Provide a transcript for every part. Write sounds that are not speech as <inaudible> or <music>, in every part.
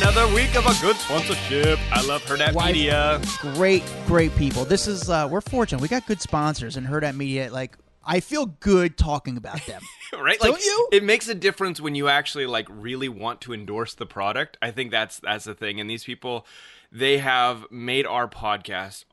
Another week of a good sponsorship. I love Hurrdat Why- Media. Great, great people. This is uh we're fortunate. We got good sponsors and Hurrdat Media. Like I feel good talking about them. <laughs> right? Don't Like you? it makes a difference when you actually like really want to endorse the product. I think that's that's the thing. And these people, they have made our podcast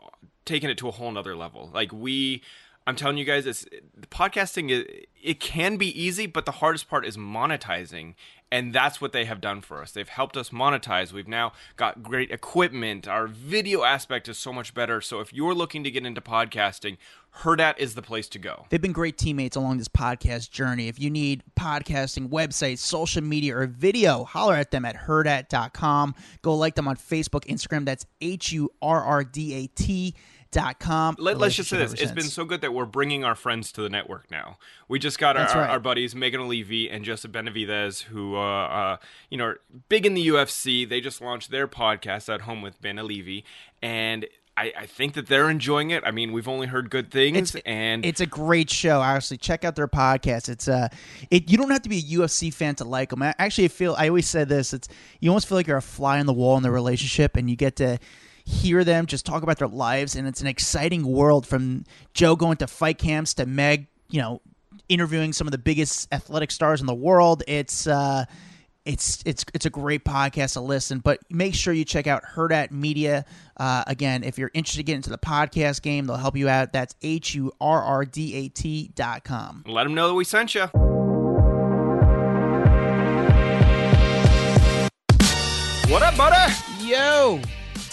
taken it to a whole nother level. Like we I'm telling you guys, it's the podcasting. It, it can be easy, but the hardest part is monetizing, and that's what they have done for us. They've helped us monetize. We've now got great equipment. Our video aspect is so much better. So if you're looking to get into podcasting, Hurrdat is the place to go. They've been great teammates along this podcast journey. If you need podcasting, websites, social media, or video, holler at them at hurrdat.com. Go like them on Facebook, Instagram. That's H U R R D A T dot com. Let, us just say this: it's been so good that we're bringing our friends to the network now. We just got our, right. our buddies Megan Olivi and Joseph Benavidez, who uh, uh, you know are big in the UFC. They just launched their podcast at home with Ben Levy, and I, I think that they're enjoying it. I mean, we've only heard good things, It's- and It's a great show. Honestly, check out their podcast. It's uh, it you don't have to be a UFC fan to like them. I actually feel I always said this. It's you almost feel like you're a fly on the wall in the relationship, and you get to hear them just talk about their lives, and it's an exciting world from Joe going to fight camps to Meg, you know, interviewing some of the biggest athletic stars in the world. It's uh. It's it's it's a great podcast to listen, but make sure you check out Hurrdat Media. Uh, again, if you're interested in getting into the podcast game, they'll help you out. That's H U R R D A T dot com. let them know that we sent you. What up, butter? Yo,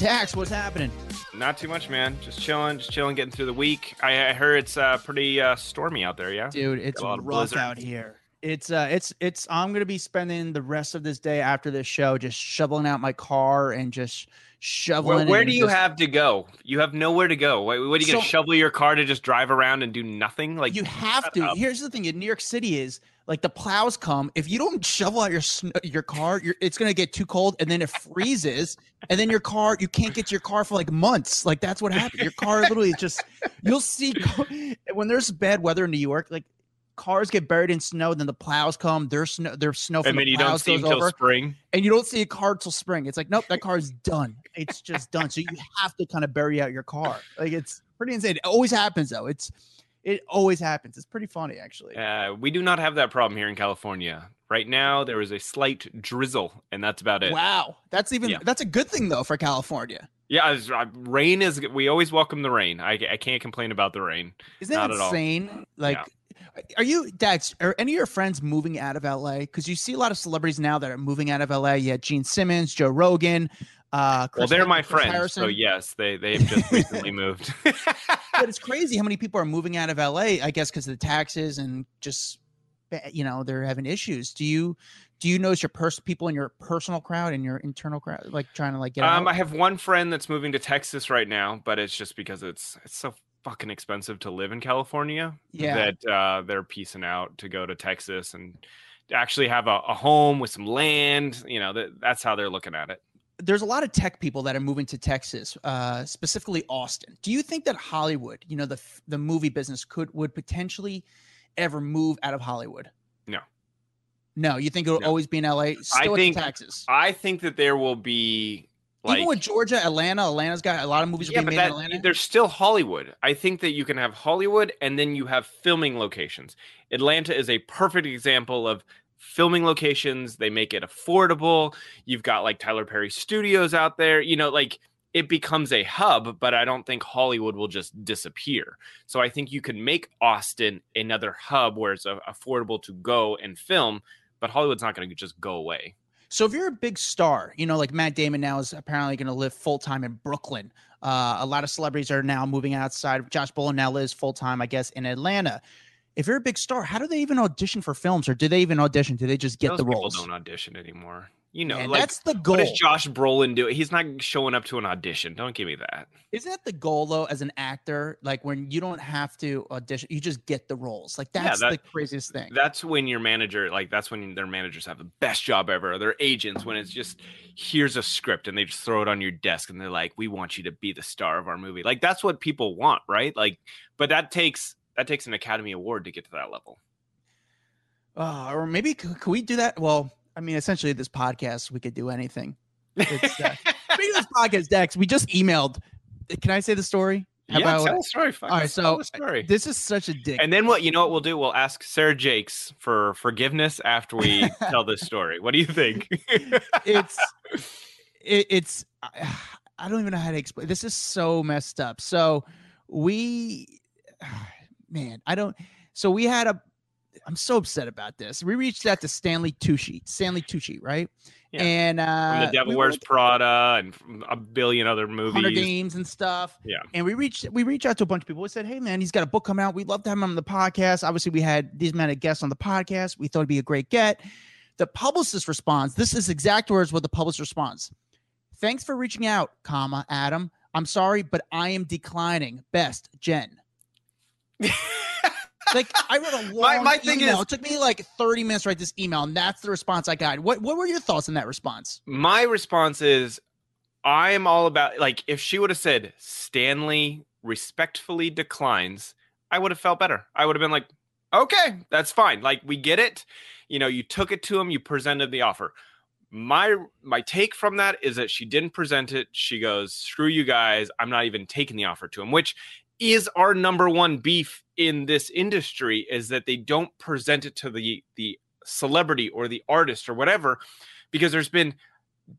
Dax, what's happening? Not too much, man. Just chilling, just chilling, getting through the week. I, I heard it's uh, pretty uh, stormy out there. Yeah, Dude, it's A lot of rough blizzard. out here. It's uh it's it's I'm gonna be spending the rest of this day after this show just shoveling out my car and just shoveling. Where, where do you just- have to go? You have nowhere to go. What, what are you gonna shovel your car to just drive around and do nothing? Like you have to. up. Here's the thing: in New York City, is like the plows come. If you don't shovel out your your car, you're, it's gonna get too cold, and then it freezes, and then your car you can't get to your car for like months. Like that's what happened. Your car literally just you'll see <laughs> when there's bad weather in New York, like cars get buried in snow, then the plows come. There's snow. There's snow from and then the you don't see until spring. and you don't see a car till spring. It's like nope, that car's done. It's just done. So you have to kind of bury out your car. Like it's pretty insane. It always happens though. It's it always happens. It's pretty funny actually. Uh, we do not have that problem here in California. Right now, there is a slight drizzle, and that's about it. Wow, that's even Yeah. that's a good thing though for California. Yeah, it's, uh, rain is. We always welcome the rain. I, I can't complain about the rain. Isn't that Not at all. insane? Like, are you Dax? Are any of your friends moving out of LA? Because you see a lot of celebrities now that are moving out of LA. You had Gene Simmons, Joe Rogan. Uh, Well, they're my Chris friends, Harrison. so yes, they they have just recently <laughs> moved. but it's <laughs> crazy how many people are moving out of LA. I guess because of the taxes and just you know they're having issues. Do you do you notice your pers- people in your personal crowd and your internal crowd like trying to like get Um, out? I have one friend that's moving to Texas right now, but it's just because it's it's so fucking expensive to live in California. Yeah. that uh, they're piecing out to go to Texas and actually have a, a home with some land. You know, that that's how they're looking at it. There's a lot of tech people that are moving to Texas, uh, specifically Austin. Do you think that Hollywood, you know, the the movie business could would potentially ever move out of Hollywood? No. No, you think it'll No. always be in LA, still think- Texas. I think that there will be like Even with Georgia, Atlanta, Atlanta's got a lot of movies yeah, being but made that, in Atlanta. there's still Hollywood. I think that you can have Hollywood and then you have filming locations. Atlanta is a perfect example of filming locations. They make it affordable. You've got like Tyler Perry Studios out there. You know, like it becomes a hub, but I don't think Hollywood will just disappear. So I think you can make Austin another hub where it's affordable to go and film, but Hollywood's not going to just go away. So if you're a big star, you know, like Matt Damon now is apparently going to live full time in Brooklyn. Uh, a lot of celebrities are now moving outside. Josh Brolin now lives full time, I guess, in Atlanta. If you're a big star, how do they even audition for films, or do they even audition? Do they just get Those the people roles? don't audition anymore. You know, Man, like that's the goal. what does Josh Brolin do? He's not showing up to an audition. Don't give me that. Isn't that the goal though, as an actor? Like when you don't have to audition, you just get the roles. Like Yeah, that's that- the craziest thing. That's when your manager, like, that's when their managers have the best job ever. Their agents, when it's just here's a script and they just throw it on your desk and they're like, "We want you to be the star of our movie." Like that's what people want, right? Like, but that takes that takes an Academy Award to get to that level. Uh, or maybe could, could we do that? Well, I mean, essentially, this podcast we could do anything. It's, uh, <laughs> Speaking of this podcast, Dax, we just emailed. Can I say the story? How yeah, about- tell the story. Fucking All right, so, the story. This is such a dick. And then what? You know what we'll do? We'll ask Sarah Jakes for forgiveness after we <laughs> tell this story. What do you think? <laughs> it's it, it's I, I don't even know how to explain. This is so messed up. So we, man, I don't. So we had a. I'm so upset about this. We reached out to Stanley Tucci, Stanley Tucci, right? Yeah. And uh, From the Devil we Wears Prada and a billion other movies. Games and stuff. Yeah. And we reached we reached out to a bunch of people. We said, "Hey, man, he's got a book coming out. We'd love to have him on the podcast." Obviously, we had these amount of guests on the podcast. We thought it'd be a great get. The publicist responds. This is exact words what the publicist responds. Thanks for reaching out, comma Adam. I'm sorry, but I am declining. Best, Jen. <laughs> like I wrote a long My- my thing email. is- it took me like 30 minutes to write this email, and that's the response I got. What what were your thoughts on that response? My response is I am all about like if she would have said Stanley respectfully declines, I would have felt better. I would have been like, okay, that's fine. Like we get it. You know, you took it to him, you presented the offer. My my take from that is that she didn't present it. She goes, "Screw you guys. I'm not even taking the offer to him," which is our number one beef in this industry is that they don't present it to the the celebrity or the artist or whatever because there's been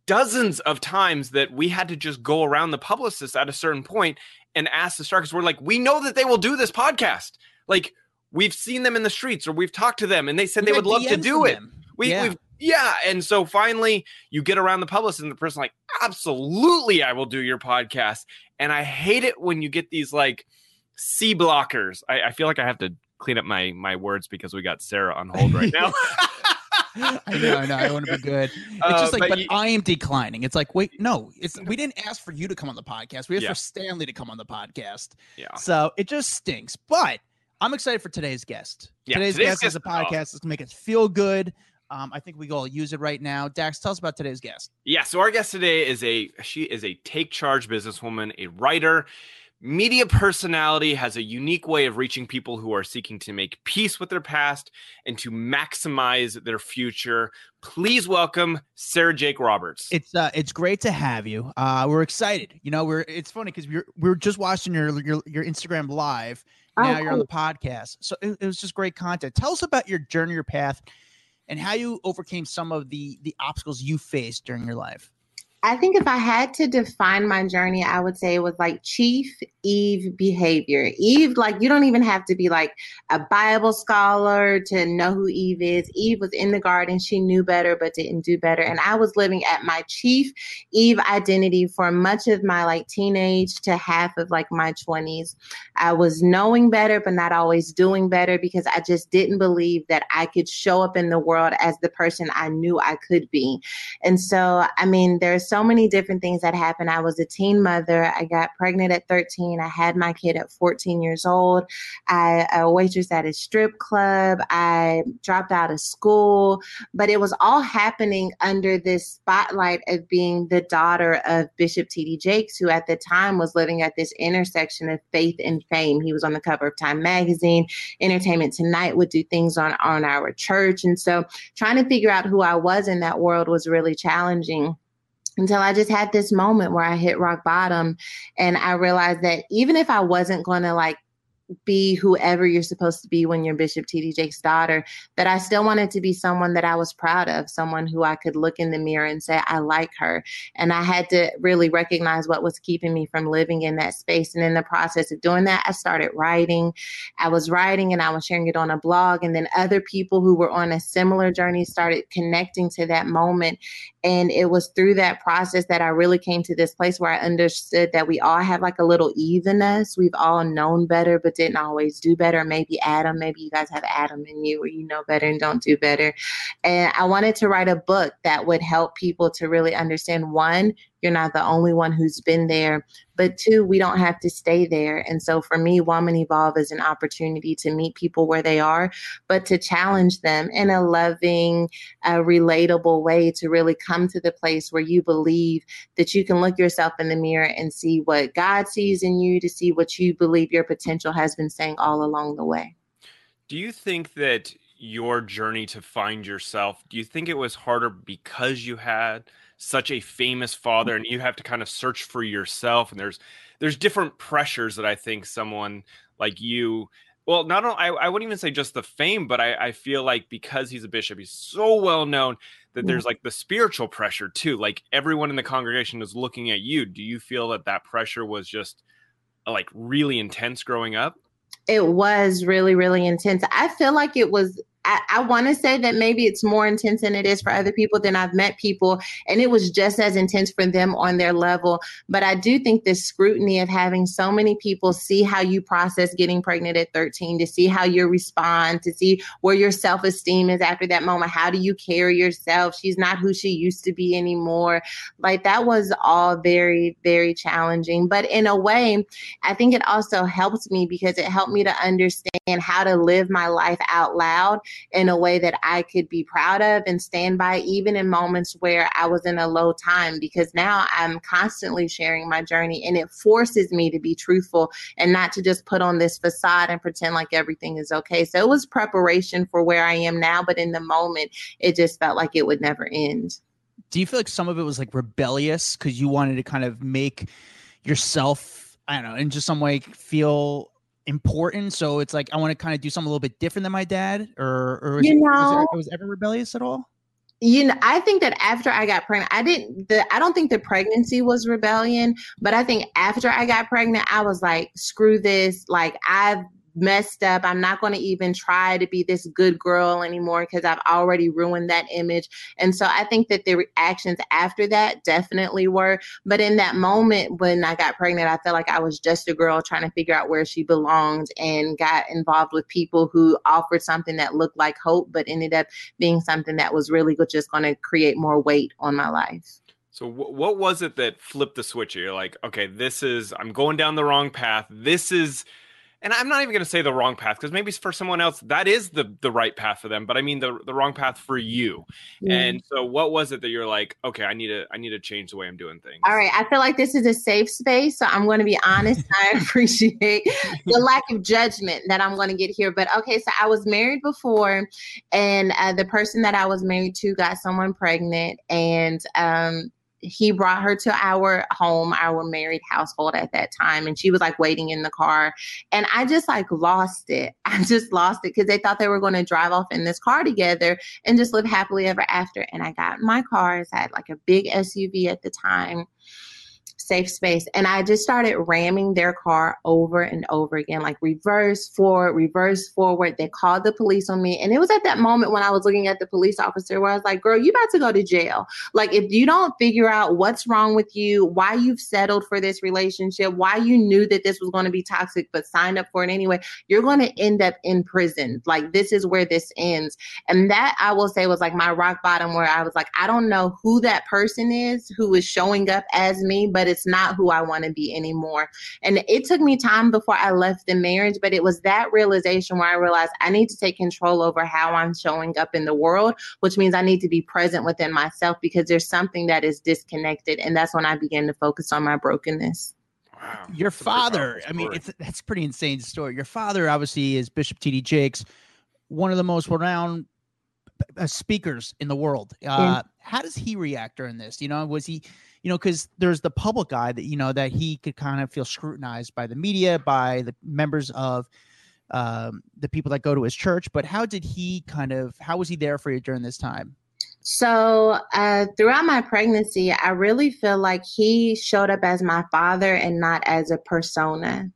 dozens of times that we had to just go around the publicist at a certain point and ask the star because we're like, we know that they will do this podcast. Like we've seen them in the streets or we've talked to them and they said We they would love to do it. We, Yeah. Yeah, and so finally you get around the publicist and the person like, absolutely, I will do your podcast. And I hate it when you get these like C blockers. I, I feel like I have to clean up my my words because we got Sarah on hold right now. <laughs> I know, I know. I want to be good. It's Uh, just like, but but, you- I am declining. It's like, wait, no, it's we didn't ask for you to come on the podcast. We asked Yeah. for Stanley to come on the podcast. yeah. So it just stinks. But I'm excited for today's guest. Yeah, today's, today's guest is a guest- podcast that's gonna make us feel good. Um, I think we all use it right now. Dax, tell us about today's guest. Yeah, so our guest today is a she is a take charge businesswoman, a writer, media personality, has a unique way of reaching people who are seeking to make peace with their past and to maximize their future. Please welcome Sarah Jakes Roberts. It's uh, it's great to have you. Uh, we're excited. You know, we're it's funny because we're we're just watching your your your Instagram live. Oh, now you're on the podcast, so it, it was just great content. Tell us about your journey, your path, and how you overcame some of the the obstacles you faced during your life. I think if I had to define my journey, I would say it was like Chief Eve behavior. Eve, like you don't even have to be like a Bible scholar to know who Eve is. Eve was in the garden. She knew better, but didn't do better. And I was living at my Chief Eve identity for much of my like teenage to half of like my 20s. I was knowing better, but not always doing better because I just didn't believe that I could show up in the world as the person I knew I could be. And so, I mean, there's so many different things that happened. I was a teen mother. I got pregnant at 13. I had my kid at 14 years old. I, I a waitress at a strip club. I dropped out of school, but it was all happening under this spotlight of being the daughter of Bishop T.D. Jakes, who at the time was living at this intersection of faith and fame. He was on the cover of Time magazine. Entertainment Tonight would do things on on our church, and so trying to figure out who I was in that world was really challenging until I just had this moment where I hit rock bottom and I realized that even if I wasn't going to like be whoever you're supposed to be when you're Bishop T.D. Jakes' daughter, that I still wanted to be someone that I was proud of, someone who I could look in the mirror and say, I like her. And I had to really recognize what was keeping me from living in that space. And in the process of doing that, I started writing. I was writing and I was sharing it on a blog. And then other people who were on a similar journey started connecting to that moment. And it was through that process that I really came to this place where I understood that we all have like a little Eve in us. We've all known better, but but didn't always do better. Maybe Adam, maybe you guys have Adam in you where you know better and don't do better. And I wanted to write a book that would help people to really understand one, you're not the only one who's been there. But two, we don't have to stay there. And so for me, Woman Evolve is an opportunity to meet people where they are, but to challenge them in a loving, uh, relatable way to really come to the place where you believe that you can look yourself in the mirror and see what God sees in you, to see what you believe your potential has been saying all along the way. Do you think that your journey to find yourself, do you think it was harder because you had such a famous father and you have to kind of search for yourself and there's there's different pressures that I think someone like you well not only I, I wouldn't even say just the fame but I, I feel like because he's a bishop he's so well known that mm. there's like the spiritual pressure too like everyone in the congregation is looking at you. Do you feel that that pressure was just like really intense growing up? It was really really intense. I feel like it was I, I want to say that maybe it's more intense than it is for other people. Than I've met people, and it was just as intense for them on their level. But I do think the scrutiny of having so many people see how you process getting pregnant at 13, to see how you respond, to see where your self esteem is after that moment. How do you carry yourself? She's not who she used to be anymore. Like that was all very, very challenging. But in a way, I think it also helped me because it helped me to understand how to live my life out loud in a way that I could be proud of and stand by, even in moments where I was in a low time, because now I'm constantly sharing my journey and it forces me to be truthful and not to just put on this facade and pretend like everything is okay. So it was preparation for where I am now, but in the moment, it just felt like it would never end. Do you feel like some of it was like rebellious because you wanted to kind of make yourself, I don't know, in just some way feel important. So it's like I want to kind of do something a little bit different than my dad, or or was, you it, know, was, it, was ever rebellious at all? You know, I think that after I got pregnant, I didn't. The I don't think the pregnancy was rebellion, but I think after I got pregnant, I was like, screw this. Like I've messed up. I'm not going to even try to be this good girl anymore because I've already ruined that image. And so I think that the reactions after that definitely were. But in that moment when I got pregnant, I felt like I was just a girl trying to figure out where she belonged and got involved with people who offered something that looked like hope, but ended up being something that was really just going to create more weight on my life. So what was it that flipped the switch? You're like, okay, this is I'm going down the wrong path. This is and I'm not even going to say the wrong path because maybe for someone else that is the the right path for them, but I mean the the wrong path for you. Yeah. And so, what was it that you're like, okay, I need to I need to change the way I'm doing things. All right, I feel like this is a safe space, so I'm going to be honest. I <laughs> appreciate the lack of judgment that I'm going to get here, but okay, so I was married before, and uh, the person that I was married to got someone pregnant, and um, he brought her to our home, our married household at that time. And she was like waiting in the car. And I just like lost it. <laughs> I just lost it because they thought they were going to drive off in this car together and just live happily ever after. And I got my car. I had like a big SUV at the time safe space. And I just started ramming their car over and over again, like reverse, forward, reverse, forward. They called the police on me. And it was at that moment when I was looking at the police officer where I was like, girl, you about to go to jail. Like, if you don't figure out what's wrong with you, why you've settled for this relationship, why you knew that this was going to be toxic, but signed up for it anyway, you're going to end up in prison. Like, this is where this ends. And that I will say was like my rock bottom where I was like, I don't know who that person is who is showing up as me, but it's not who I want to be anymore. And it took me time before I left the marriage, but it was that realization where I realized I need to take control over how I'm showing up in the world, which means I need to be present within myself because there's something that is disconnected. And that's when I began to focus on my brokenness. Wow. Your father, I mean, it's that's pretty insane story. Your father obviously is Bishop T.D. Jakes, one of the most renowned uh, speakers in the world. Uh, yeah. How does he react during this? You know, was he you know, because there's the public eye that you know that he could kind of feel scrutinized by the media, by the members of um, the people that go to his church. But how did he kind of? How was he there for you during this time? So, uh, throughout my pregnancy, I really feel like he showed up as my father and not as a persona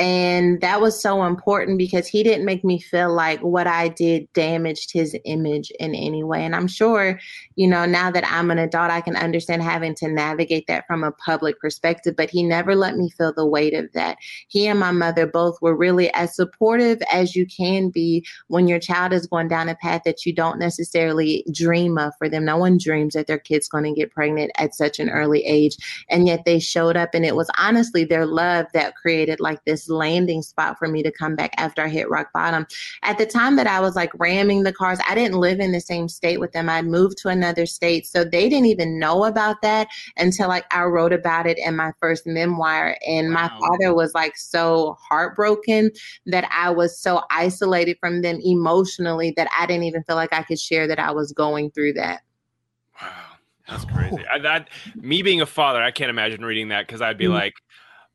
And that was so important because he didn't make me feel like what I did damaged his image in any way. And I'm sure, you know, now that I'm an adult, I can understand having to navigate that from a public perspective, but he never let me feel the weight of that. He and my mother both were really as supportive as you can be when your child is going down a path that you don't necessarily dream of for them. No one dreams that their kid's going to get pregnant at such an early age. And yet they showed up, and it was honestly their love that created like this landing spot for me to come back after I hit rock bottom. At the time that I was like ramming the cars, I didn't live in the same state with them. I'd moved to another state. So they didn't even know about that until like I wrote about it in my first memoir. And my father was like so heartbroken that I was so isolated from them emotionally that I didn't even feel like I could share that I was going through that. Wow. That's crazy. I, that me being a father, I can't imagine reading that because I'd be mm-hmm. like,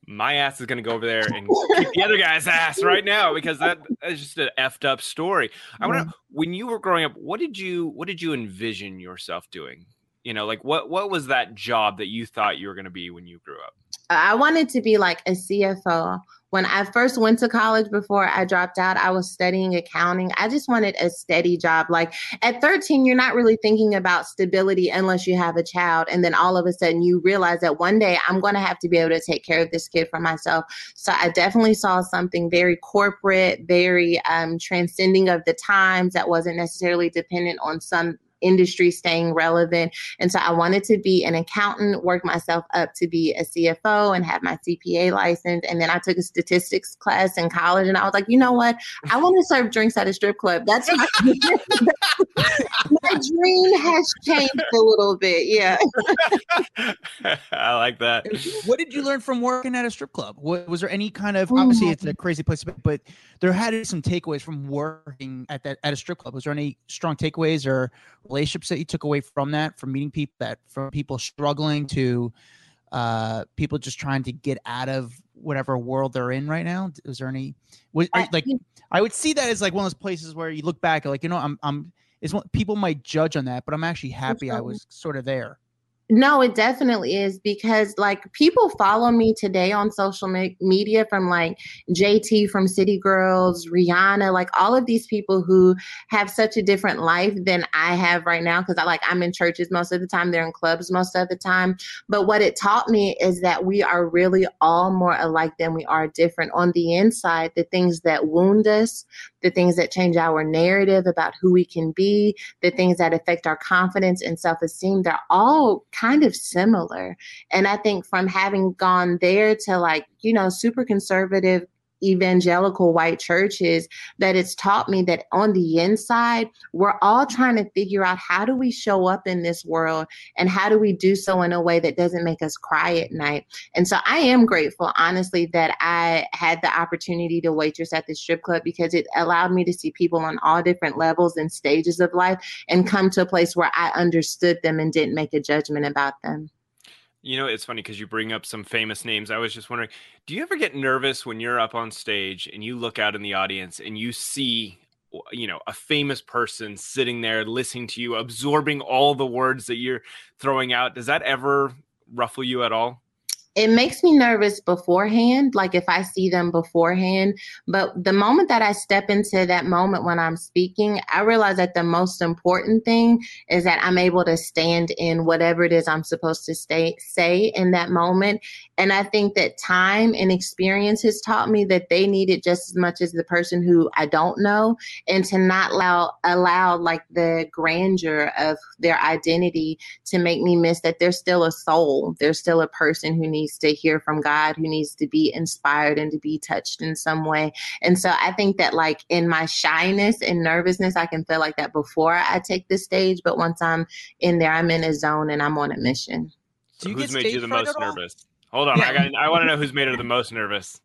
my ass is going to go over there and <laughs> kick the other guy's ass right now because that is just an effed up story. I want to. Mm. When you were growing up, what did you what did you envision yourself doing? You know, like what what was that job that you thought you were going to be when you grew up? I wanted to be like a CFO when I first went to college before I dropped out, I was studying accounting. I just wanted a steady job. Like at 13, you're not really thinking about stability unless you have a child. And then all of a sudden you realize that one day I'm going to have to be able to take care of this kid for myself. So I definitely saw something very corporate, very um, transcending of the times that wasn't necessarily dependent on some industry staying relevant. And so I wanted to be an accountant, work myself up to be a CFO and have my CPA license. And then I took a statistics class in college and I was like, you know what? I want to serve drinks at a strip club. That's <laughs> my, <laughs> my dream has changed a little bit. Yeah. <laughs> I like that. What did you learn from working at a strip club? was there any kind of obviously it's a crazy place, but there had to be some takeaways from working at that at a strip club. Was there any strong takeaways or relationships that you took away from that, from meeting people that from people struggling to uh, people just trying to get out of whatever world they're in right now? Is there any was, like I would see that as like one of those places where you look back like you know I'm I'm is what people might judge on that, but I'm actually happy I was sort of there. No, it definitely is because like people follow me today on social me- media from like JT from City Girls, Rihanna, like all of these people who have such a different life than I have right now because I like I'm in churches most of the time, they're in clubs most of the time. But what it taught me is that we are really all more alike than we are different. On the inside, the things that wound us, the things that change our narrative about who we can be, the things that affect our confidence and self-esteem, they're all kind of similar. And I think from having gone there to like, you know, super conservative evangelical white churches that it's taught me that on the inside, we're all trying to figure out how do we show up in this world and how do we do so in a way that doesn't make us cry at night. And so I am grateful, honestly, that I had the opportunity to waitress at the strip club because it allowed me to see people on all different levels and stages of life and come to a place where I understood them and didn't make a judgment about them. You know, it's funny because you bring up some famous names. I was just wondering, do you ever get nervous when you're up on stage and you look out in the audience and you see, you know, a famous person sitting there listening to you, absorbing all the words that you're throwing out? Does that ever ruffle you at all? It makes me nervous beforehand, like if I see them beforehand. But the moment that I step into that moment when I'm speaking, I realize that the most important thing is that I'm able to stand in whatever it is I'm supposed to stay, say in that moment. And I think that time and experience has taught me that they need it just as much as the person who I don't know, and to not allow allow like the grandeur of their identity to make me miss that they're still a soul. They're still a person who needs needs to hear from God, who needs to be inspired and to be touched in some way. And so I think that, like, in my shyness and nervousness, I can feel like that before I take the stage. But once I'm in there, I'm in a zone and I'm on a mission. So who's made you the most nervous? Hold on, yeah. I got. I want to know who's made her the most nervous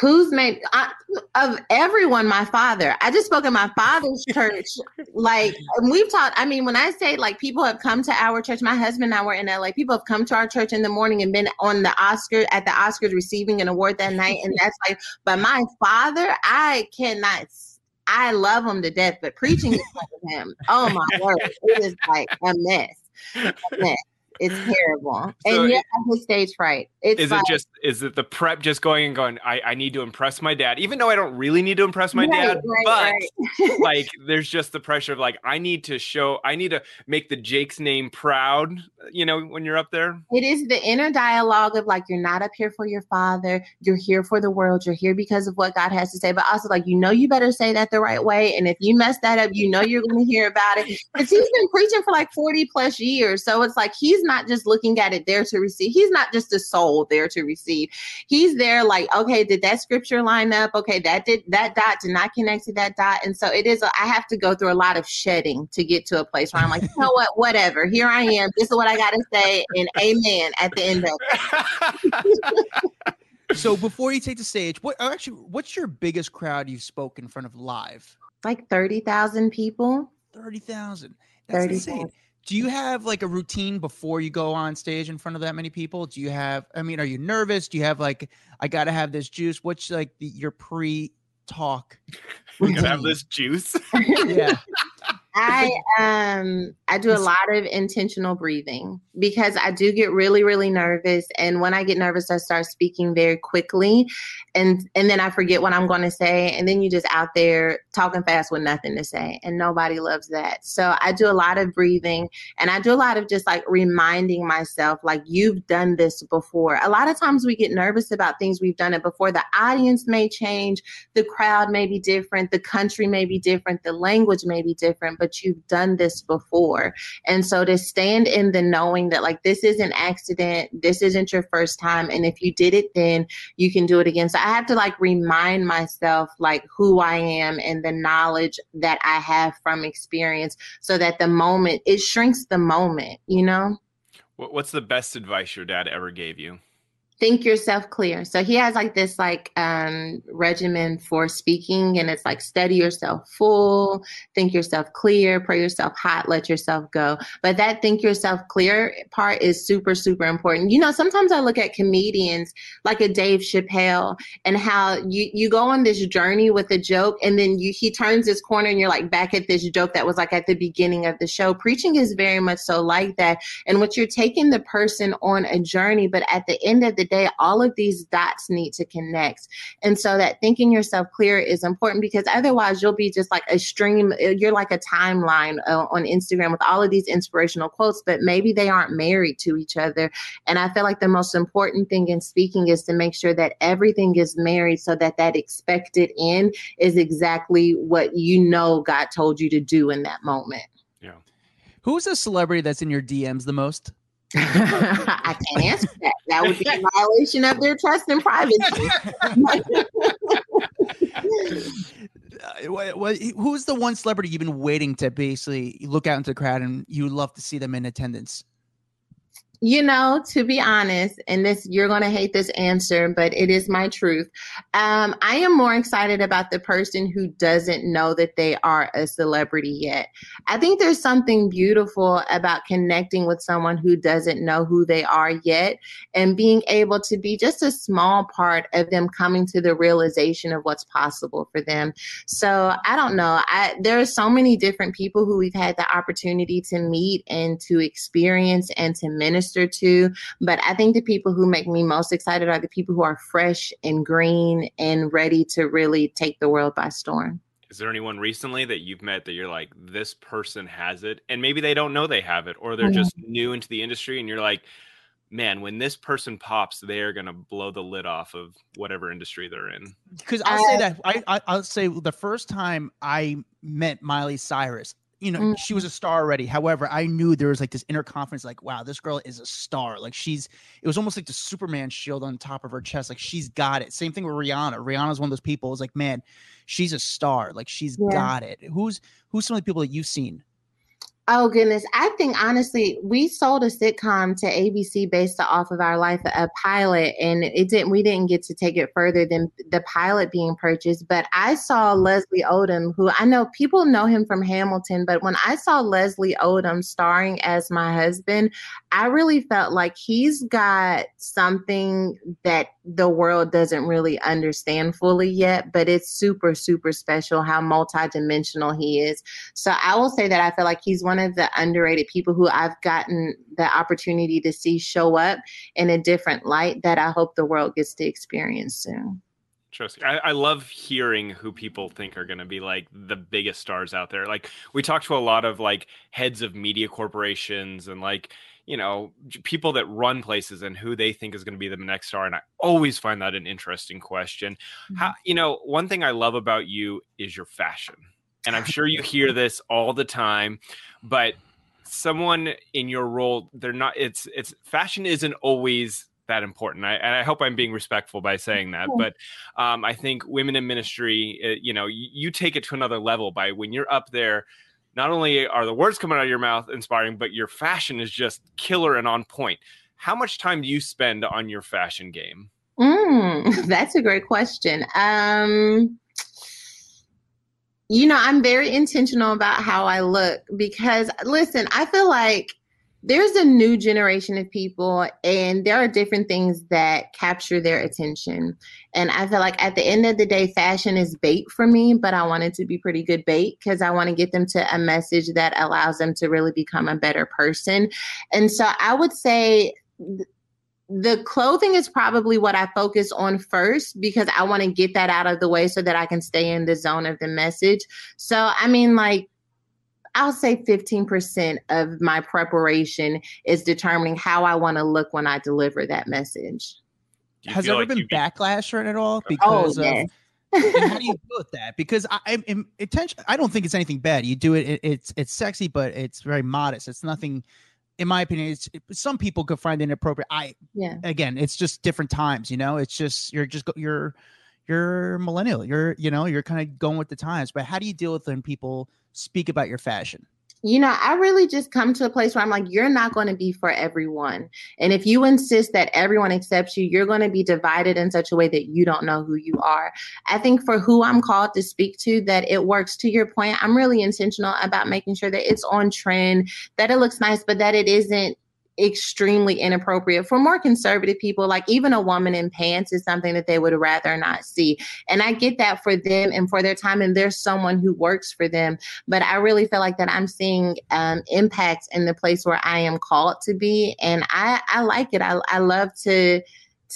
who's made I, of everyone my father. I just spoke in my father's <laughs> church like we've talked i mean when i say like people have come to our church my husband and i were in la people have come to our church in the morning and been on the oscar at the oscars receiving an award that night and that's like but my father i cannot i love him to death but preaching in front of him oh my word it is like a mess, a mess It's terrible. <laughs> So and yeah, it- his stage fright. It's Is like, it just is it the prep just going and going? I, I need to impress my dad, even though I don't really need to impress my Right, dad. right, but right. <laughs> like, there's just the pressure of like, I need to show, I need to make the Jakes name proud. You know, when you're up there. It is the inner dialogue of like, you're not up here for your father. You're here for the world. You're here because of what God has to say. But also, like, you know, you better say that the right way. And if you mess that up, you know, you're going to hear about it. Because he's been preaching for like 40 plus years. So it's like, he's not just looking at it there to receive. He's not just a soul there to receive. He's there like, okay, did that scripture line up? Okay, that did, that dot did not connect to that dot. And so it is, a, I have to go through a lot of shedding to get to a place where I'm like, you know what, whatever. Here I am. This is what I got to say. And amen at the end of it. <laughs> So before you take the stage, what actually what's your biggest crowd you've spoken in front of live? Like 30,000 people. Thirty thousand. That's 30,000. insane. Do you have like a routine before you go on stage in front of that many people? Do you have? I mean, are you nervous? Do you have like, I gotta have this juice? What's like the, your pre-talk? <laughs> We're gonna have this juice. <laughs> Yeah. I <laughs> um I do a lot of intentional breathing because I do get really really nervous and when I get nervous I start speaking very quickly and and then I forget what I'm going to say and then you just out there talking fast with nothing to say and nobody loves that. So I do a lot of breathing and I do a lot of just like reminding myself like you've done this before. A lot of times we get nervous about things we've done it before. The audience may change, the crowd may be different, the country may be different, the language may be different, but you've done this before. And so to stand in the knowing that like this is an accident, this isn't your first time, and if you did it then, you can do it again. So I have to like remind myself like who I am and the knowledge that I have from experience so that the moment it shrinks the moment, you know? What's the best advice your dad ever gave you? Think yourself clear. So he has like this like um regimen for speaking and it's like study yourself full, think yourself clear, pray yourself hot, let yourself go. But that think yourself clear part is super super important. You know, sometimes I look at comedians like a Dave Chappelle and how you you go on this journey with a joke and then you he turns this corner and you're like back at this joke that was like at the beginning of the show. Preaching is very much so like that. And what you're taking the person on a journey, but at the end of the day, all of these dots need to connect. And so that thinking yourself clear is important because otherwise you'll be just like a stream, you're like a timeline uh, on Instagram with all of these inspirational quotes, but maybe they aren't married to each other. And I feel like the most important thing in speaking is to make sure that everything is married so that that expected end is exactly what you know God told you to do in that moment. Yeah. Who's a celebrity that's in your DMs the most? I can't answer that. That would be a violation of their trust and privacy. <laughs> Who's the one celebrity you've been waiting to basically look out into the crowd and you would love to see them in attendance? You know, to be honest, and this you're gonna hate this answer, but it is my truth. Um, I am more excited about the person who doesn't know that they are a celebrity yet. I think there's something beautiful about connecting with someone who doesn't know who they are yet and being able to be just a small part of them coming to the realization of what's possible for them. So I don't know. I there are so many different people who we've had the opportunity to meet and to experience and to minister to. But I think the people who make me most excited are the people who are fresh and green and ready to really take the world by storm. Is there anyone recently that you've met that you're like, this person has it, and maybe they don't know they have it, or they're Mhm. just new into the industry, and you're like, man, when this person pops, they are gonna blow the lid off of whatever industry they're in. Because I'll say that I, I I'll say the first time I met Miley Cyrus, you know, Mm. she was a star already. However, I knew there was like this inner confidence, like, wow, this girl is a star. Like she's it was almost like the Superman shield on top of her chest. Like she's got it. Same thing with Rihanna. Rihanna's one of those people. It's like, man, she's a star. Like she's Yeah. got it. Who's who's some of the people that you've seen? Oh goodness, I think honestly, we sold a sitcom to ABC based off of our life, a pilot, and it didn't. We didn't get to take it further than the pilot being purchased. But I saw mm-hmm. Leslie Odom, who I know people know him from Hamilton, but when I saw Leslie Odom starring as my husband, I really felt like he's got something that the world doesn't really understand fully yet, but it's super, super special how multidimensional he is. So I will say that I feel like he's one of the underrated people who I've gotten the opportunity to see show up in a different light that I hope the world gets to experience soon. Interesting. I, I, love hearing who people think are going to be like the biggest stars out there. Like we talk to a lot of like heads of media corporations and like you know people that run places and who they think is going to be the next star. And I always find that an interesting question. Mm-hmm. How you know one thing I love about you is your fashion, and I'm sure you <laughs> hear this all the time, but someone in your role they're not it's it's fashion isn't always that important. I, and I hope I'm being respectful by saying that. But um, I think women in ministry, uh, you know, you, you take it to another level by when you're up there. Not only are the words coming out of your mouth inspiring, but your fashion is just killer and on point. How much time do you spend on your fashion game? Mm, <laughs> that's a great question. Um, you know, I'm very intentional about how I look because, listen, I feel like there's a new generation of people and there are different things that capture their attention and i feel like at the end of the day fashion is bait for me but i want it to be pretty good bait because i want to get them to a message that allows them to really become a better person and so i would say the clothing is probably what I focus on first because I want to get that out of the way so that I can stay in the zone of the message. So, I mean, like, I'll say 15% of my preparation is determining how I want to look when I deliver that message. Has there ever like been backlash for it at all? Because oh, yes. of, how do you <laughs> deal with that? Because I, am attention. I don't think it's anything bad. You do it, it, It's it's sexy, but it's very modest. It's nothing. In my opinion, it's it, some people could find it inappropriate. I yeah. Again, it's just different times. You know, it's just you're just you're you're millennial. You're you know you're kind of going with the times. But how do you deal with when people speak about your fashion? you know, I really just come to a place where I'm like, you're not going to be for everyone. And if you insist that everyone accepts you, you're going to be divided in such a way that you don't know who you are. I think for who I'm called to speak to, that it works. To your point, I'm really intentional about making sure that it's on trend, that it looks nice, but that it isn't extremely inappropriate for more conservative people like even a woman in pants is something that they would rather not see. And i get that for them and for their time and there's someone who works for them but i really feel like that i'm seeing um, impacts in the place where i am called to be and i i like it. I, I love to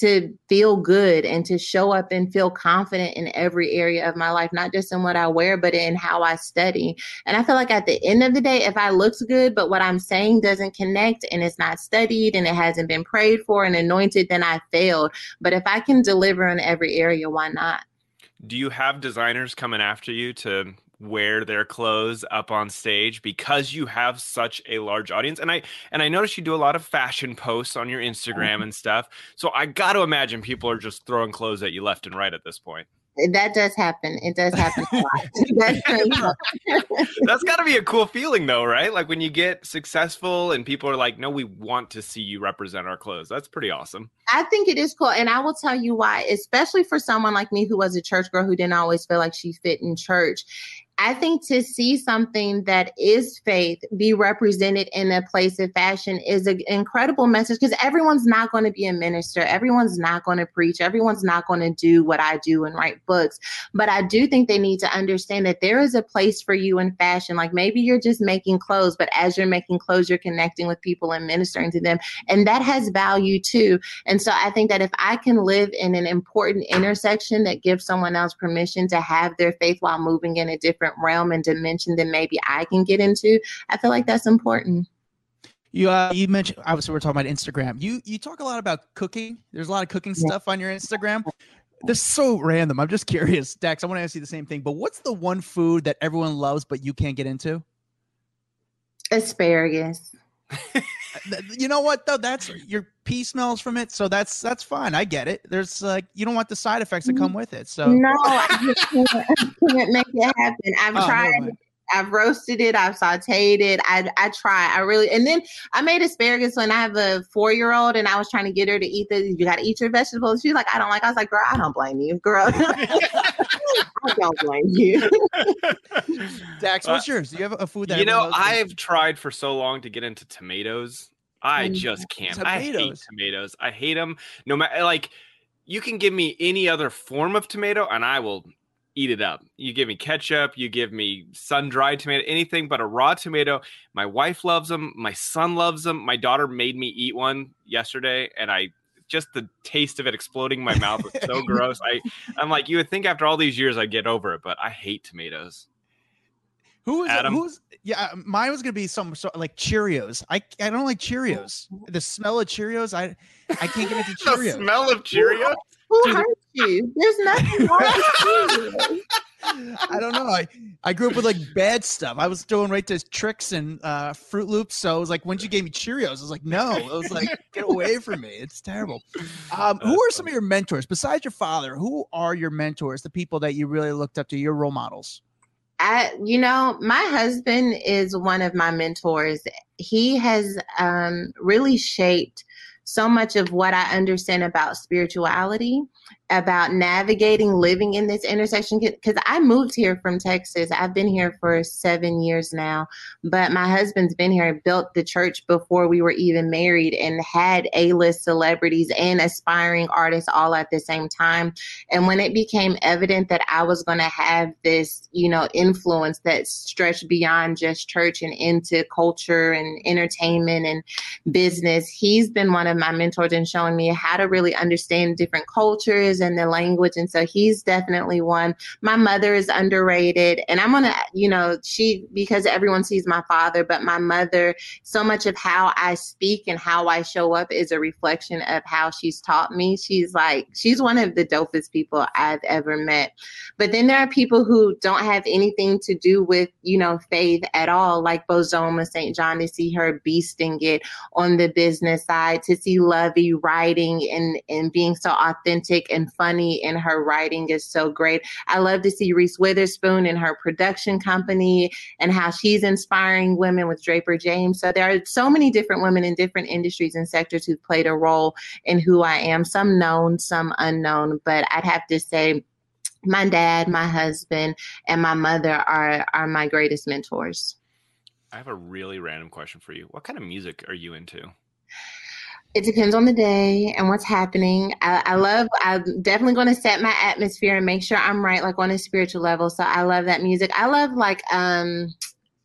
to feel good and to show up and feel confident in every area of my life, not just in what I wear, but in how I study. And I feel like at the end of the day, if I looks good, but what I'm saying doesn't connect and it's not studied and it hasn't been prayed for and anointed, then I failed. But if I can deliver in every area, why not? Do you have designers coming after you to wear their clothes up on stage because you have such a large audience and i and i notice you do a lot of fashion posts on your instagram mm-hmm. and stuff so i got to imagine people are just throwing clothes at you left and right at this point that does happen. It does happen <laughs> <laughs> That's got to be a cool feeling, though, right? Like when you get successful and people are like, "No, we want to see you represent our clothes." That's pretty awesome. I think it is cool, and I will tell you why. Especially for someone like me who was a church girl who didn't always feel like she fit in church, I think to see something that is faith be represented in a place of fashion is an incredible message because everyone's not going to be a minister. Everyone's not going to preach. Everyone's not going to do what I do and write books. But I do think they need to understand that there is a place for you in fashion. Like maybe you're just making clothes, but as you're making clothes, you're connecting with people and ministering to them. And that has value too. And so I think that if I can live in an important intersection that gives someone else permission to have their faith while moving in a different different realm and dimension than maybe I can get into. I feel like that's important. You uh, you mentioned obviously we're talking about Instagram. You you talk a lot about cooking. There's a lot of cooking yeah. stuff on your Instagram. This is so random. I'm just curious, Dax. I want to ask you the same thing. But what's the one food that everyone loves but you can't get into? Asparagus. <laughs> you know what though? That's your pee smells from it, so that's that's fine. I get it. There's like you don't want the side effects that come with it. So no, I just can't, I can't make it happen. I've oh, tried. I've roasted it. I've sauteed it. I I try. I really and then I made asparagus when I have a four year old and I was trying to get her to eat the. You got to eat your vegetables. She's like, I don't like. I was like, girl, I don't blame you, girl. <laughs> I don't blame you. Dax, what's uh, yours? Do you have a food that you know? I've tried for so long to get into tomatoes I just can't. I hate Tomatoes. tomatoes. I hate them. No matter eh, like, you can give me any other form of tomato, and I will eat it up. You give me ketchup, you give me sun dried tomato, anything but a raw tomato. My wife loves them. My son loves them. My daughter made me eat one yesterday, and I just the taste of it exploding in my mouth was so <laughs> gross. I I'm like, you would think after all these years I'd get over it, but I hate tomatoes. Who is Adam? who's yeah? Mine was gonna be some sort like Cheerios. I I don't like Cheerios. The smell of Cheerios, I I can't get into <laughs> Cheerios. The smell of Cheerios. Who Dude, hurt you? There's nothing wrong with <laughs> you. I don't know. I, I grew up with like bad stuff. I was doing right to tricks and uh, Froot Loops. So I was like, when you gave me Cheerios, I was like, no. I was like, get away from me. It's terrible. Um, who are some of your mentors besides your father? Who are your mentors? The people that you really looked up to, your role models? I, you know, my husband is one of my mentors. He has um, really shaped so much of what I understand about spirituality, about navigating living in this intersection. Because I moved here from Texas. I've been here for seven years now, but my husband's been here, and built the church before we were even married, and had A list celebrities and aspiring artists all at the same time. And when it became evident that I was going to have this, you know, influence that stretched beyond just church and into culture and entertainment and business, he's been one of my mentors in showing me how to really understand different cultures and the language. And so he's definitely one. My mother is underrated. And I'm going to, you know, she, because everyone sees my father, but my mother, so much of how I speak and how I show up is a reflection of how she's taught me. She's like, she's one of the dopest people I've ever met. But then there are people who don't have anything to do with, you know, faith at all, like Bozoma St. John, to see her beasting it on the business side, to see Luvvie writing and, and being so authentic and funny and her writing is so great. I love to see Reese Witherspoon in her production company and how she's inspiring women with Draper James. So there are so many different women in different industries and sectors who've played a role in who I am, some known, some unknown, but I'd have to say my dad, my husband, and my mother are are my greatest mentors. I have a really random question for you. What kind of music are you into? It depends on the day and what's happening. I, I love. I'm definitely going to set my atmosphere and make sure I'm right, like on a spiritual level. So I love that music. I love like um,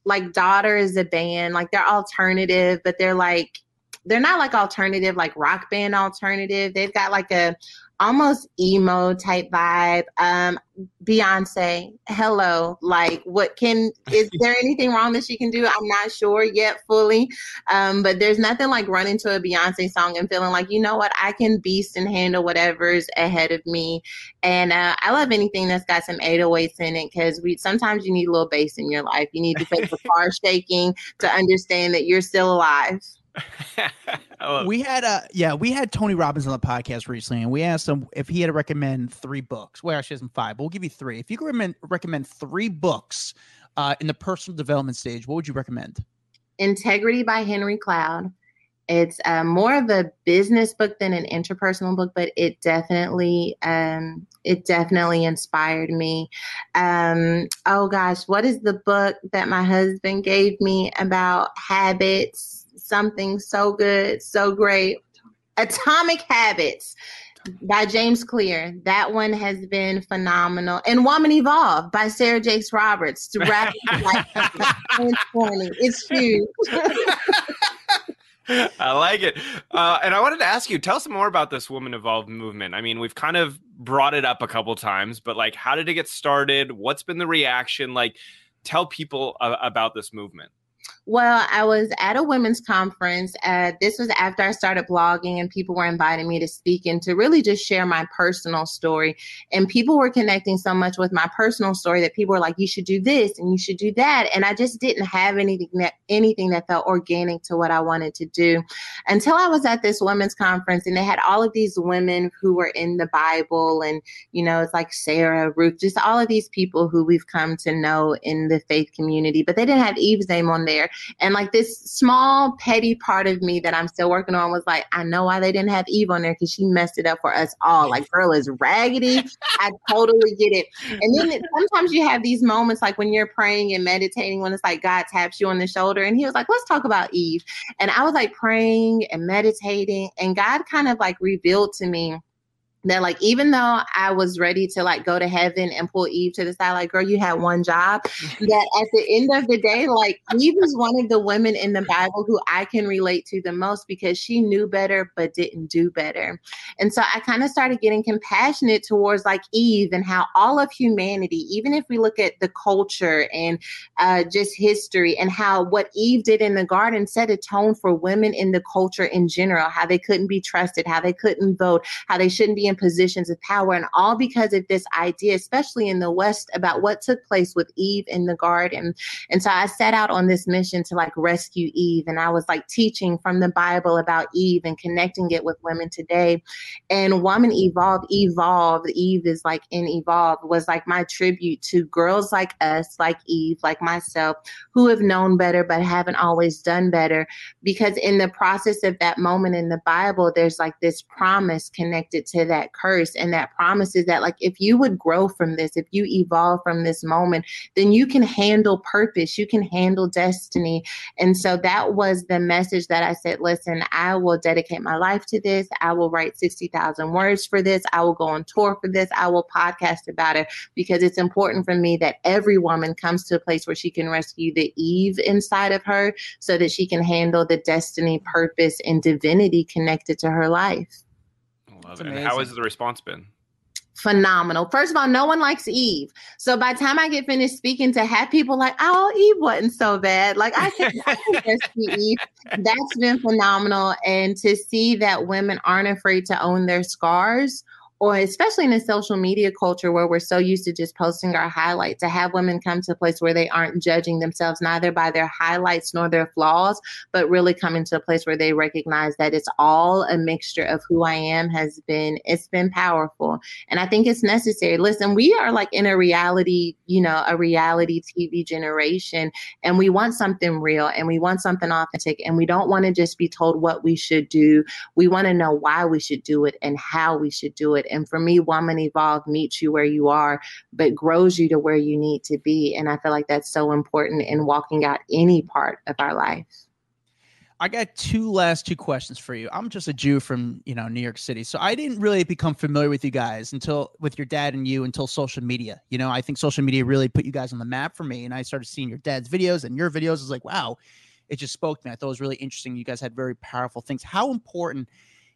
like Daughter is a band. Like they're alternative, but they're like they're not like alternative, like rock band alternative. They've got like a almost emo type vibe. Um, Beyonce, hello. Like, what can is <laughs> there anything wrong that she can do? I'm not sure yet fully. Um, but there's nothing like running to a Beyonce song and feeling like, you know what, I can beast and handle whatever's ahead of me. And uh, I love anything that's got some 808s in it because we sometimes you need a little bass in your life. You need to take the <laughs> car shaking to understand that you're still alive. <laughs> we had uh yeah we had tony robbins on the podcast recently and we asked him if he had to recommend three books well actually isn't five but we'll give you three if you could recommend, recommend three books uh in the personal development stage what would you recommend Integrity by Henry Cloud. It's uh, more of a business book than an interpersonal book, but it definitely um, it definitely inspired me. Um, oh gosh, what is the book that my husband gave me about habits? Something so good, so great. Atomic Habits by James Clear. That one has been phenomenal. And Woman Evolve by Sarah Jakes Roberts to wrap like <laughs> It's huge. <laughs> I like it. Uh, and I wanted to ask you, tell us more about this Woman Evolved movement. I mean, we've kind of brought it up a couple times, but like, how did it get started? What's been the reaction? Like, tell people uh, about this movement. Well, I was at a women's conference. Uh, this was after I started blogging, and people were inviting me to speak and to really just share my personal story. And people were connecting so much with my personal story that people were like, "You should do this and you should do that." And I just didn't have anything that anything that felt organic to what I wanted to do until I was at this women's conference, and they had all of these women who were in the Bible, and you know, it's like Sarah, Ruth, just all of these people who we've come to know in the faith community, but they didn't have Eve's name on there. And like this small petty part of me that I'm still working on was like, I know why they didn't have Eve on there because she messed it up for us all. Like, girl is raggedy. I totally get it. And then sometimes you have these moments like when you're praying and meditating, when it's like God taps you on the shoulder and he was like, let's talk about Eve. And I was like praying and meditating, and God kind of like revealed to me that like even though I was ready to like go to heaven and pull Eve to the side, like girl, you had one job. <laughs> that at the end of the day, like Eve was one of the women in the Bible who I can relate to the most because she knew better but didn't do better. And so I kind of started getting compassionate towards like Eve and how all of humanity, even if we look at the culture and uh, just history and how what Eve did in the garden set a tone for women in the culture in general, how they couldn't be trusted, how they couldn't vote, how they shouldn't be in positions of power, and all because of this idea, especially in the West, about what took place with Eve in the garden. And so I set out on this mission to like rescue Eve, and I was like teaching from the Bible about Eve and connecting it with women today. And Woman Evolve, Evolve, Eve is like in Evolve, was like my tribute to girls like us, like Eve, like myself, who have known better but haven't always done better. Because in the process of that moment in the Bible, there's like this promise connected to that that curse and that promise is that like if you would grow from this if you evolve from this moment then you can handle purpose you can handle destiny. And so that was the message that i said listen i will dedicate my life to this. I will write 60000 words for this. I will go on tour for this. I will podcast about it because it's important for me that every woman comes to a place where she can rescue the eve inside of her so that she can handle the destiny purpose and divinity connected to her life love it. And how has the response been? phenomenal. First of all, no one likes Eve. So by the time I get finished speaking to have people like, oh, Eve wasn't so bad. Like I can, I can <laughs> Eve. That's been phenomenal. And to see that women aren't afraid to own their scars or especially in a social media culture where we're so used to just posting our highlights, to have women come to a place where they aren't judging themselves neither by their highlights nor their flaws, but really coming to a place where they recognize that it's all a mixture of who I am has been, it's been powerful. And I think it's necessary. Listen, we are like in a reality, you know, a reality TV generation, and we want something real and we want something authentic, and we don't want to just be told what we should do. We want to know why we should do it and how we should do it and for me, Woman Evolve meets you where you are, but grows you to where you need to be. And I feel like that's so important in walking out any part of our life. I got two last two questions for you. I'm just a Jew from, you know, New York City. So I didn't really become familiar with you guys until with your dad and you until social media. You know, I think social media really put you guys on the map for me. And I started seeing your dad's videos and your videos. I was like, wow, it just spoke to me. I thought it was really interesting. You guys had very powerful things. How important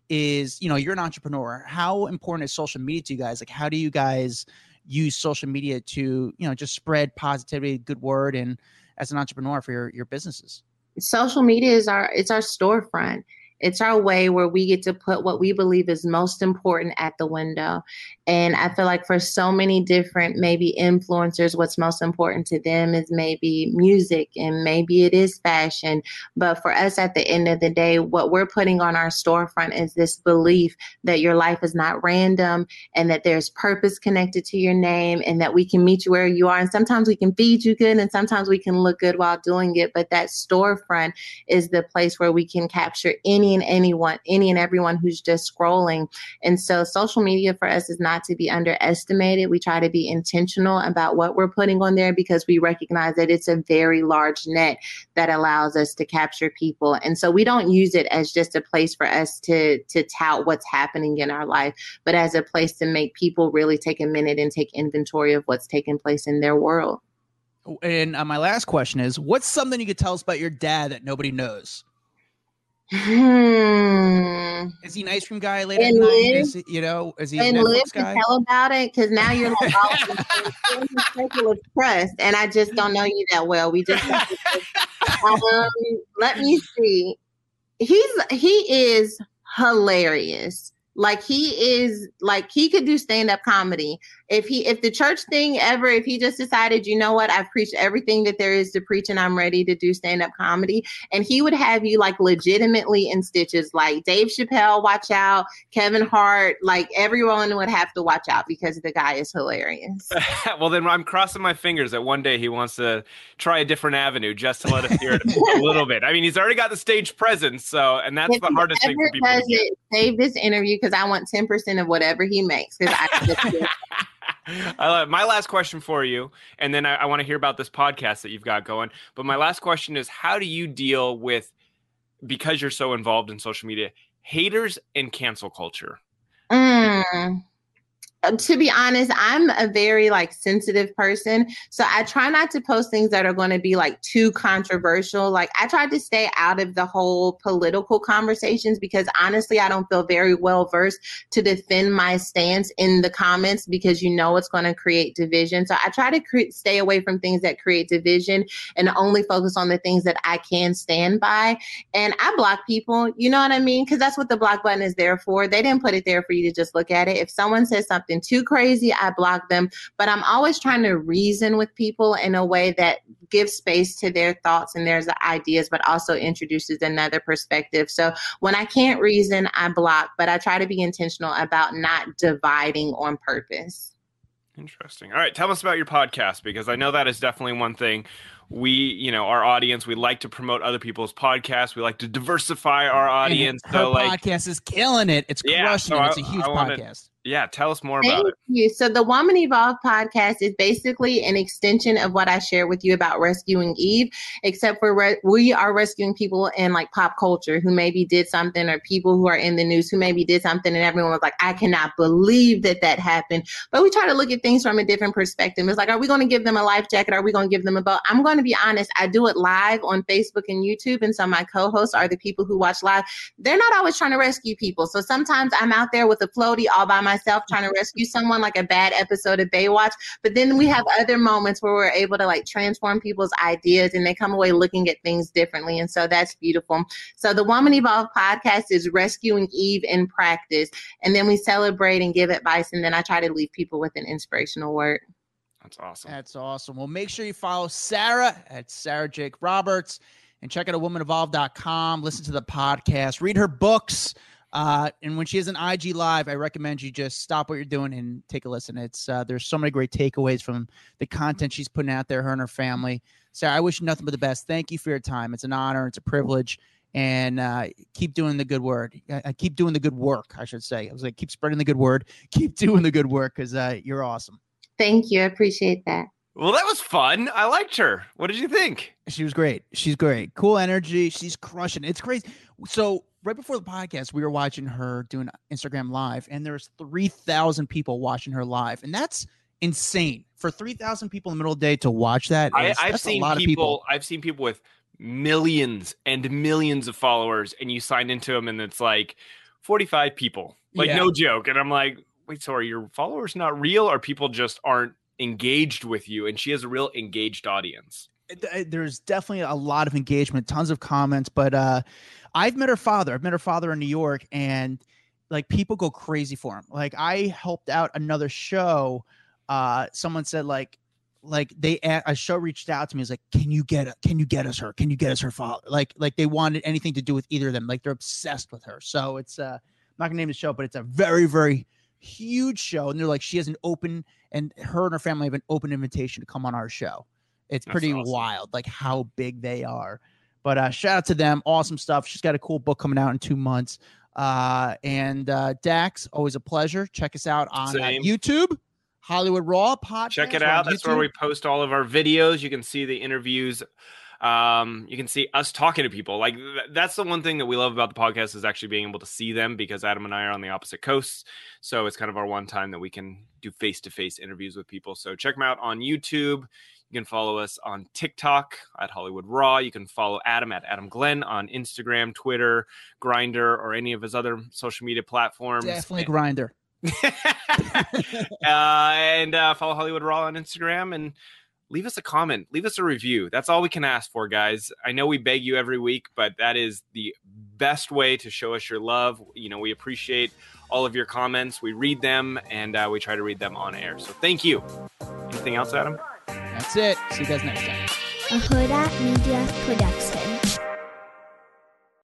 is you know you're an entrepreneur. How important is social media to you guys? Like how do you guys use social media to you know just spread positivity good word and as an entrepreneur for your, your businesses? Social media is our it's our storefront it's our way where we get to put what we believe is most important at the window. And I feel like for so many different maybe influencers, what's most important to them is maybe music and maybe it is fashion. But for us at the end of the day, what we're putting on our storefront is this belief that your life is not random and that there's purpose connected to your name and that we can meet you where you are. And sometimes we can feed you good and sometimes we can look good while doing it. But that storefront is the place where we can capture any anyone, any and everyone who's just scrolling. And so social media for us is not to be underestimated. We try to be intentional about what we're putting on there because we recognize that it's a very large net that allows us to capture people. And so we don't use it as just a place for us to to tout what's happening in our life, but as a place to make people really take a minute and take inventory of what's taking place in their world. And uh, my last question is what's something you could tell us about your dad that nobody knows? Hmm. Is he an ice cream guy later and? Is, you know, is he and live guy? to tell about it because now you're like all in the circle trust, and I just don't know you that well. We just <laughs> um, let me see. He's he is hilarious. Like he is like he could do stand up comedy. If he if the church thing ever if he just decided, you know what, I've preached everything that there is to preach and I'm ready to do stand up comedy and he would have you like legitimately in stitches like Dave Chappelle watch out, Kevin Hart, like everyone would have to watch out because the guy is hilarious. <laughs> well then I'm crossing my fingers that one day he wants to try a different avenue just to let us hear it a <laughs> little bit. I mean, he's already got the stage presence, so and that's if the hardest thing for people. It, save this interview because I want 10% of whatever he makes. Because I uh, <laughs> my last question for you, and then I, I want to hear about this podcast that you've got going. But my last question is how do you deal with, because you're so involved in social media, haters and cancel culture? Mm. To be honest, I'm a very like sensitive person. So I try not to post things that are going to be like too controversial. Like I try to stay out of the whole political conversations because honestly, I don't feel very well versed to defend my stance in the comments because you know it's going to create division. So I try to cre- stay away from things that create division and only focus on the things that I can stand by. And I block people, you know what I mean? Because that's what the block button is there for. They didn't put it there for you to just look at it. If someone says something something too crazy, I block them. But I'm always trying to reason with people in a way that gives space to their thoughts and their ideas, but also introduces another perspective. So when I can't reason, I block, but I try to be intentional about not dividing on purpose. Interesting. All right, tell us about your podcast because I know that is definitely one thing we, you know, our audience, we like to promote other people's podcasts. We like to diversify our audience. Her so, like, podcast is killing it. It's yeah, crushing so it. It's a huge wanna, podcast. Yeah, tell us more Thank about it. So the Woman Evolve podcast is basically an extension of what I shared with you about rescuing Eve, except for re- we are rescuing people in like pop culture who maybe did something, or people who are in the news who maybe did something, and everyone was like, "I cannot believe that that happened." But we try to look at things from a different perspective. It's like, are we going to give them a life jacket? Are we going to give them a boat? I'm going to be honest. I do it live on Facebook and YouTube, and so my co-hosts are the people who watch live. They're not always trying to rescue people, so sometimes I'm out there with a floaty all by myself myself trying to rescue someone like a bad episode of Baywatch. But then we have other moments where we're able to like transform people's ideas and they come away looking at things differently. And so that's beautiful. So the Woman Evolve podcast is rescuing Eve in practice. And then we celebrate and give advice. And then I try to leave people with an inspirational word. That's awesome. That's awesome. Well, make sure you follow Sarah at Sarah Jake Roberts and check out a womanevolve.com. Listen to the podcast, read her books. Uh, and when she has an IG live, I recommend you just stop what you're doing and take a listen. It's uh, there's so many great takeaways from the content she's putting out there, her and her family. Sarah, I wish you nothing but the best. Thank you for your time. It's an honor. It's a privilege. And uh, keep doing the good word. I, keep doing the good work, I should say. I was like, keep spreading the good word. <laughs> Keep doing the good work because uh, you're awesome. Thank you. I appreciate that. Well, that was fun. I liked her. What did you think? She was great. She's great. Cool energy. She's crushing. It's crazy. So right before the podcast, we were watching her doing Instagram live, and there's three thousand people watching her live, and that's insane for three thousand people in the middle of the day to watch that. Is, I, have seen people, people, I've seen people with millions and millions of followers, and you sign into them, and it's like forty-five people, like yeah. no joke. And I'm like, wait, so are your followers not real, or people just aren't engaged with you? And she has a real engaged audience there's definitely a lot of engagement, tons of comments, but uh, I've met her father. I've met her father in New York, and like people go crazy for him. Like I helped out another show. Uh, someone said like, like they a show reached out to me. Was like, can you get can you get us her? Can you get us her father? Like like they wanted anything to do with either of them. Like they're obsessed with her. So it's uh, I'm not gonna name the show, but it's a very very huge show. And they're like, she has an open, and her and her family have an open invitation to come on our show. It's pretty awesome. wild, like how big they are. But uh, shout out to them. Awesome stuff. She's got a cool book coming out in two months. Uh, and uh, Dax, always a pleasure. Check us out on uh, YouTube, Hollywood Raw podcast. Check it out. That's where we post all of our videos. You can see the interviews. Um, you can see us talking to people. Like th- that's the one thing that we love about the podcast is actually being able to see them because Adam and I are on the opposite coasts. So it's kind of our one time that we can do face to face interviews with people. So check them out on YouTube. You can follow us on TikTok at Hollywood Raw. You can follow Adam at Adam Glyn on Instagram, Twitter, Grindr, or any of his other social media platforms. Definitely Grindr. <laughs> uh, and uh, follow Hollywood Raw on Instagram and leave us a comment, leave us a review. That's all we can ask for, guys. I know we beg you every week, but that is the best way to show us your love. You know, we appreciate all of your comments. We read them and uh, we try to read them on air. So thank you. Anything else, Adam? That's it. See you guys next time. Media Production.